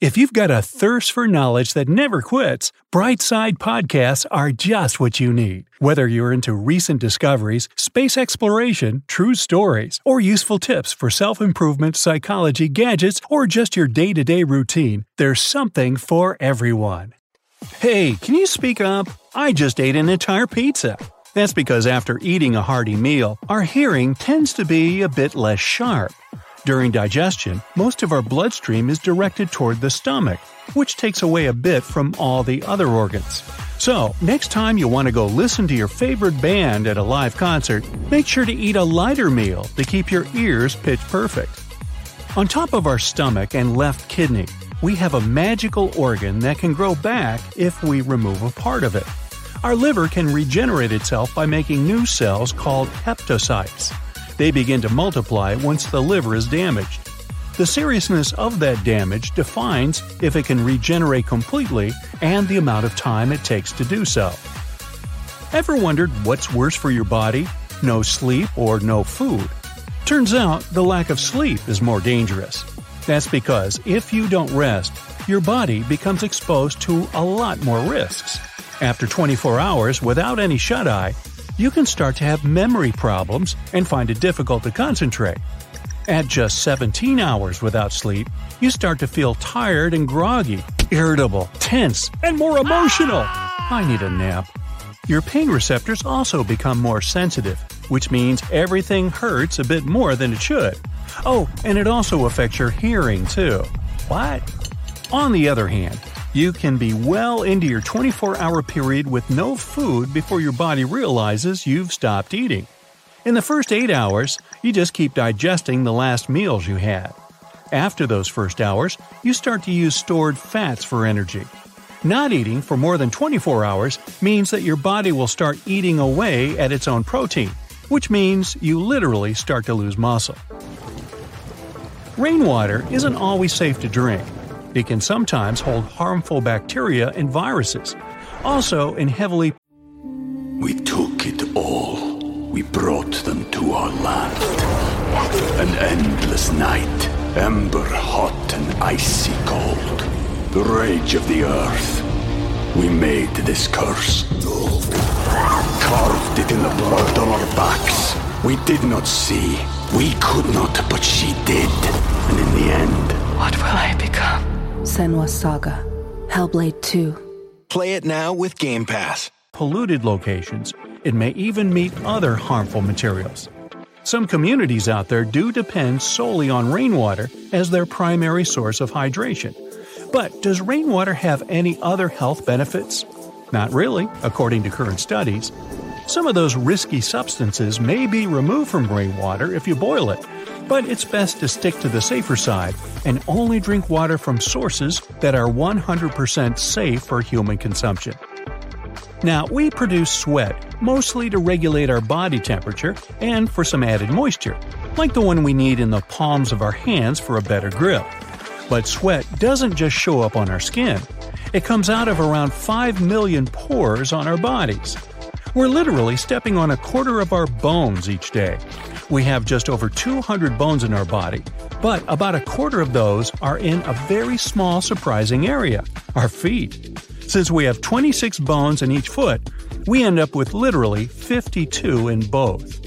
If you've got a thirst for knowledge that never quits, Brightside Podcasts are just what you need. Whether you're into recent discoveries, space exploration, true stories, or useful tips for self improvement, psychology, gadgets, or just your day to day routine, there's something for everyone. Hey, can you speak up? I just ate an entire pizza. That's because after eating a hearty meal, our hearing tends to be a bit less sharp. During digestion, most of our bloodstream is directed toward the stomach, which takes away a bit from all the other organs. So, next time you want to go listen to your favorite band at a live concert, make sure to eat a lighter meal to keep your ears pitch perfect. On top of our stomach and left kidney, we have a magical organ that can grow back if we remove a part of it. Our liver can regenerate itself by making new cells called hepatocytes. They begin to multiply once the liver is damaged. The seriousness of that damage defines if it can regenerate completely and the amount of time it takes to do so. Ever wondered what's worse for your body? No sleep or no food? Turns out the lack of sleep is more dangerous. That's because if you don't rest, your body becomes exposed to a lot more risks. After 24 hours without any shut eye, you can start to have memory problems and find it difficult to concentrate. At just 17 hours without sleep, you start to feel tired and groggy, irritable, tense, and more emotional. Ah! I need a nap. Your pain receptors also become more sensitive, which means everything hurts a bit more than it should. Oh, and it also affects your hearing too. What? On the other hand, you can be well into your 24 hour period with no food before your body realizes you've stopped eating. In the first 8 hours, you just keep digesting the last meals you had. After those first hours, you start to use stored fats for energy. Not eating for more than 24 hours means that your body will start eating away at its own protein, which means you literally start to lose muscle. Rainwater isn't always safe to drink. It can sometimes hold harmful bacteria and viruses. Also, in heavily we took it all. We brought them to our land. An endless night, ember hot and icy cold. The rage of the earth. We made this curse. Carved it in the blood on our backs. We did not see. We could not, but she did. And in the end, What will I become? Senua's Saga. Hellblade 2. Play it now with Game Pass. polluted locations, it may even meet other harmful materials. Some communities out there do depend solely on rainwater as their primary source of hydration. But does rainwater have any other health benefits? Not really, according to current studies. Some of those risky substances may be removed from rainwater if you boil it, but it's best to stick to the safer side and only drink water from sources that are 100% safe for human consumption. Now, we produce sweat mostly to regulate our body temperature and for some added moisture, like the one we need in the palms of our hands for a better grip. But sweat doesn't just show up on our skin, it comes out of around 5 million pores on our bodies. We're literally stepping on a quarter of our bones each day. We have just over 200 bones in our body, but about a quarter of those are in a very small surprising area our feet. Since we have 26 bones in each foot, we end up with literally 52 in both.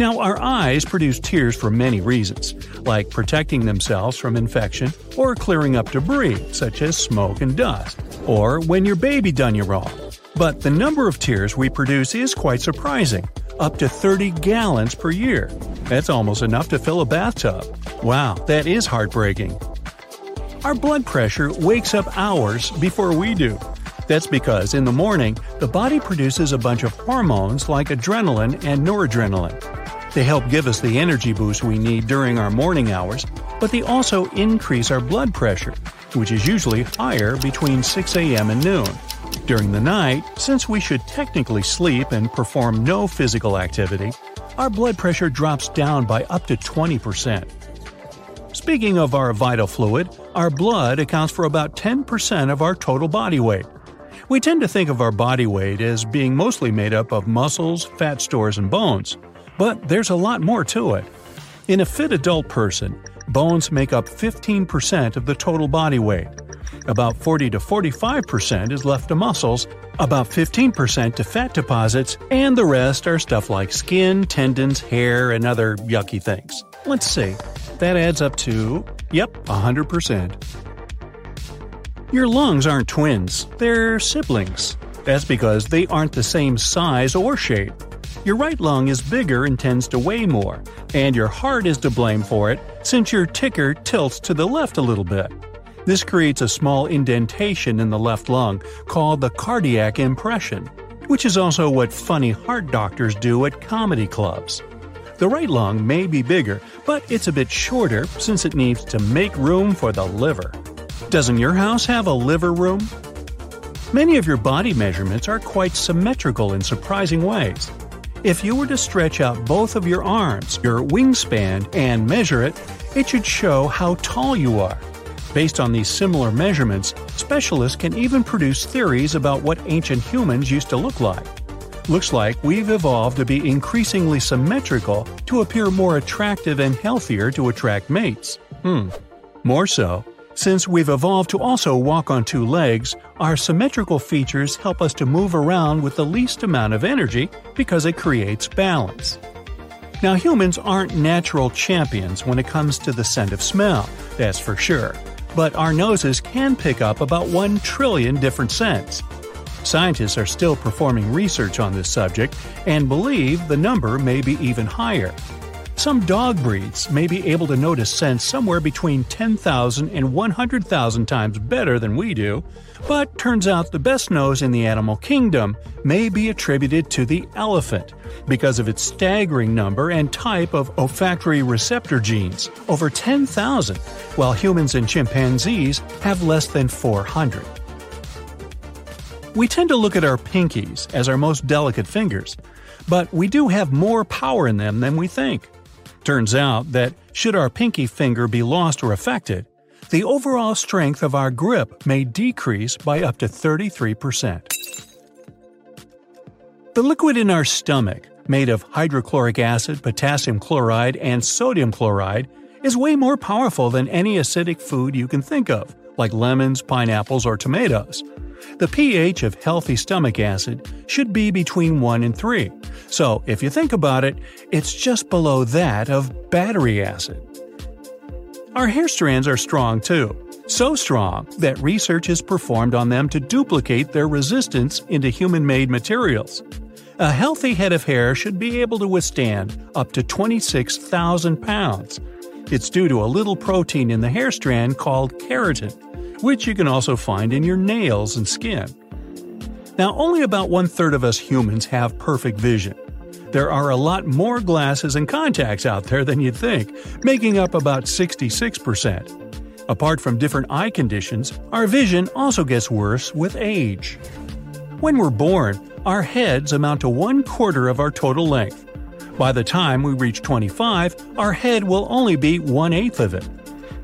Now, our eyes produce tears for many reasons, like protecting themselves from infection or clearing up debris, such as smoke and dust, or when your baby done you wrong. But the number of tears we produce is quite surprising up to 30 gallons per year. That's almost enough to fill a bathtub. Wow, that is heartbreaking. Our blood pressure wakes up hours before we do. That's because in the morning, the body produces a bunch of hormones like adrenaline and noradrenaline. They help give us the energy boost we need during our morning hours, but they also increase our blood pressure, which is usually higher between 6 a.m. and noon. During the night, since we should technically sleep and perform no physical activity, our blood pressure drops down by up to 20%. Speaking of our vital fluid, our blood accounts for about 10% of our total body weight. We tend to think of our body weight as being mostly made up of muscles, fat stores, and bones. But there's a lot more to it. In a fit adult person, bones make up 15% of the total body weight. About 40 to 45% is left to muscles, about 15% to fat deposits, and the rest are stuff like skin, tendons, hair, and other yucky things. Let's see. That adds up to, yep, 100%. Your lungs aren't twins, they're siblings. That's because they aren't the same size or shape. Your right lung is bigger and tends to weigh more, and your heart is to blame for it since your ticker tilts to the left a little bit. This creates a small indentation in the left lung called the cardiac impression, which is also what funny heart doctors do at comedy clubs. The right lung may be bigger, but it's a bit shorter since it needs to make room for the liver. Doesn't your house have a liver room? Many of your body measurements are quite symmetrical in surprising ways. If you were to stretch out both of your arms, your wingspan, and measure it, it should show how tall you are. Based on these similar measurements, specialists can even produce theories about what ancient humans used to look like. Looks like we've evolved to be increasingly symmetrical to appear more attractive and healthier to attract mates. Hmm. More so, since we've evolved to also walk on two legs, our symmetrical features help us to move around with the least amount of energy because it creates balance. Now, humans aren't natural champions when it comes to the scent of smell, that's for sure, but our noses can pick up about 1 trillion different scents. Scientists are still performing research on this subject and believe the number may be even higher. Some dog breeds may be able to notice scents somewhere between 10,000 and 100,000 times better than we do, but turns out the best nose in the animal kingdom may be attributed to the elephant because of its staggering number and type of olfactory receptor genes, over 10,000, while humans and chimpanzees have less than 400. We tend to look at our pinkies as our most delicate fingers, but we do have more power in them than we think. Turns out that should our pinky finger be lost or affected, the overall strength of our grip may decrease by up to 33%. The liquid in our stomach, made of hydrochloric acid, potassium chloride, and sodium chloride, is way more powerful than any acidic food you can think of, like lemons, pineapples, or tomatoes. The pH of healthy stomach acid should be between 1 and 3, so if you think about it, it's just below that of battery acid. Our hair strands are strong too, so strong that research is performed on them to duplicate their resistance into human made materials. A healthy head of hair should be able to withstand up to 26,000 pounds. It's due to a little protein in the hair strand called keratin which you can also find in your nails and skin. Now, only about one third of us humans have perfect vision. There are a lot more glasses and contacts out there than you'd think, making up about 66%. Apart from different eye conditions, our vision also gets worse with age. When we're born, our heads amount to one quarter of our total length. By the time we reach 25, our head will only be one eighth of it.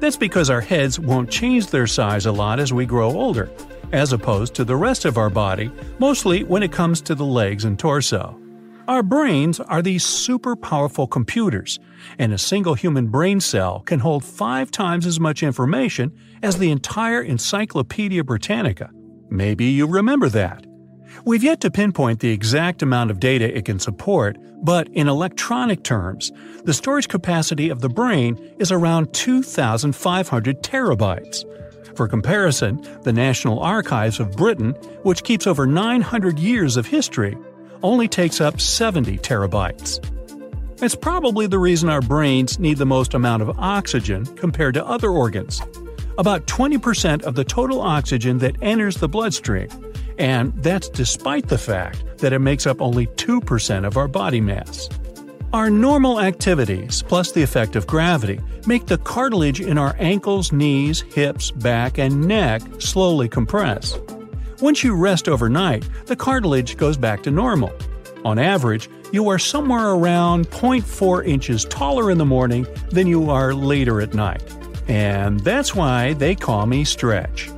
That's because our heads won't change their size a lot as we grow older, as opposed to the rest of our body, mostly when it comes to the legs and torso. Our brains are these super powerful computers, and a single human brain cell can hold five times as much information as the entire Encyclopedia Britannica. Maybe you remember that. We've yet to pinpoint the exact amount of data it can support, but in electronic terms, the storage capacity of the brain is around 2,500 terabytes. For comparison, the National Archives of Britain, which keeps over 900 years of history, only takes up 70 terabytes. It's probably the reason our brains need the most amount of oxygen compared to other organs. About 20% of the total oxygen that enters the bloodstream, and that's despite the fact that it makes up only 2% of our body mass. Our normal activities, plus the effect of gravity, make the cartilage in our ankles, knees, hips, back, and neck slowly compress. Once you rest overnight, the cartilage goes back to normal. On average, you are somewhere around 0.4 inches taller in the morning than you are later at night. And that's why they call me Stretch.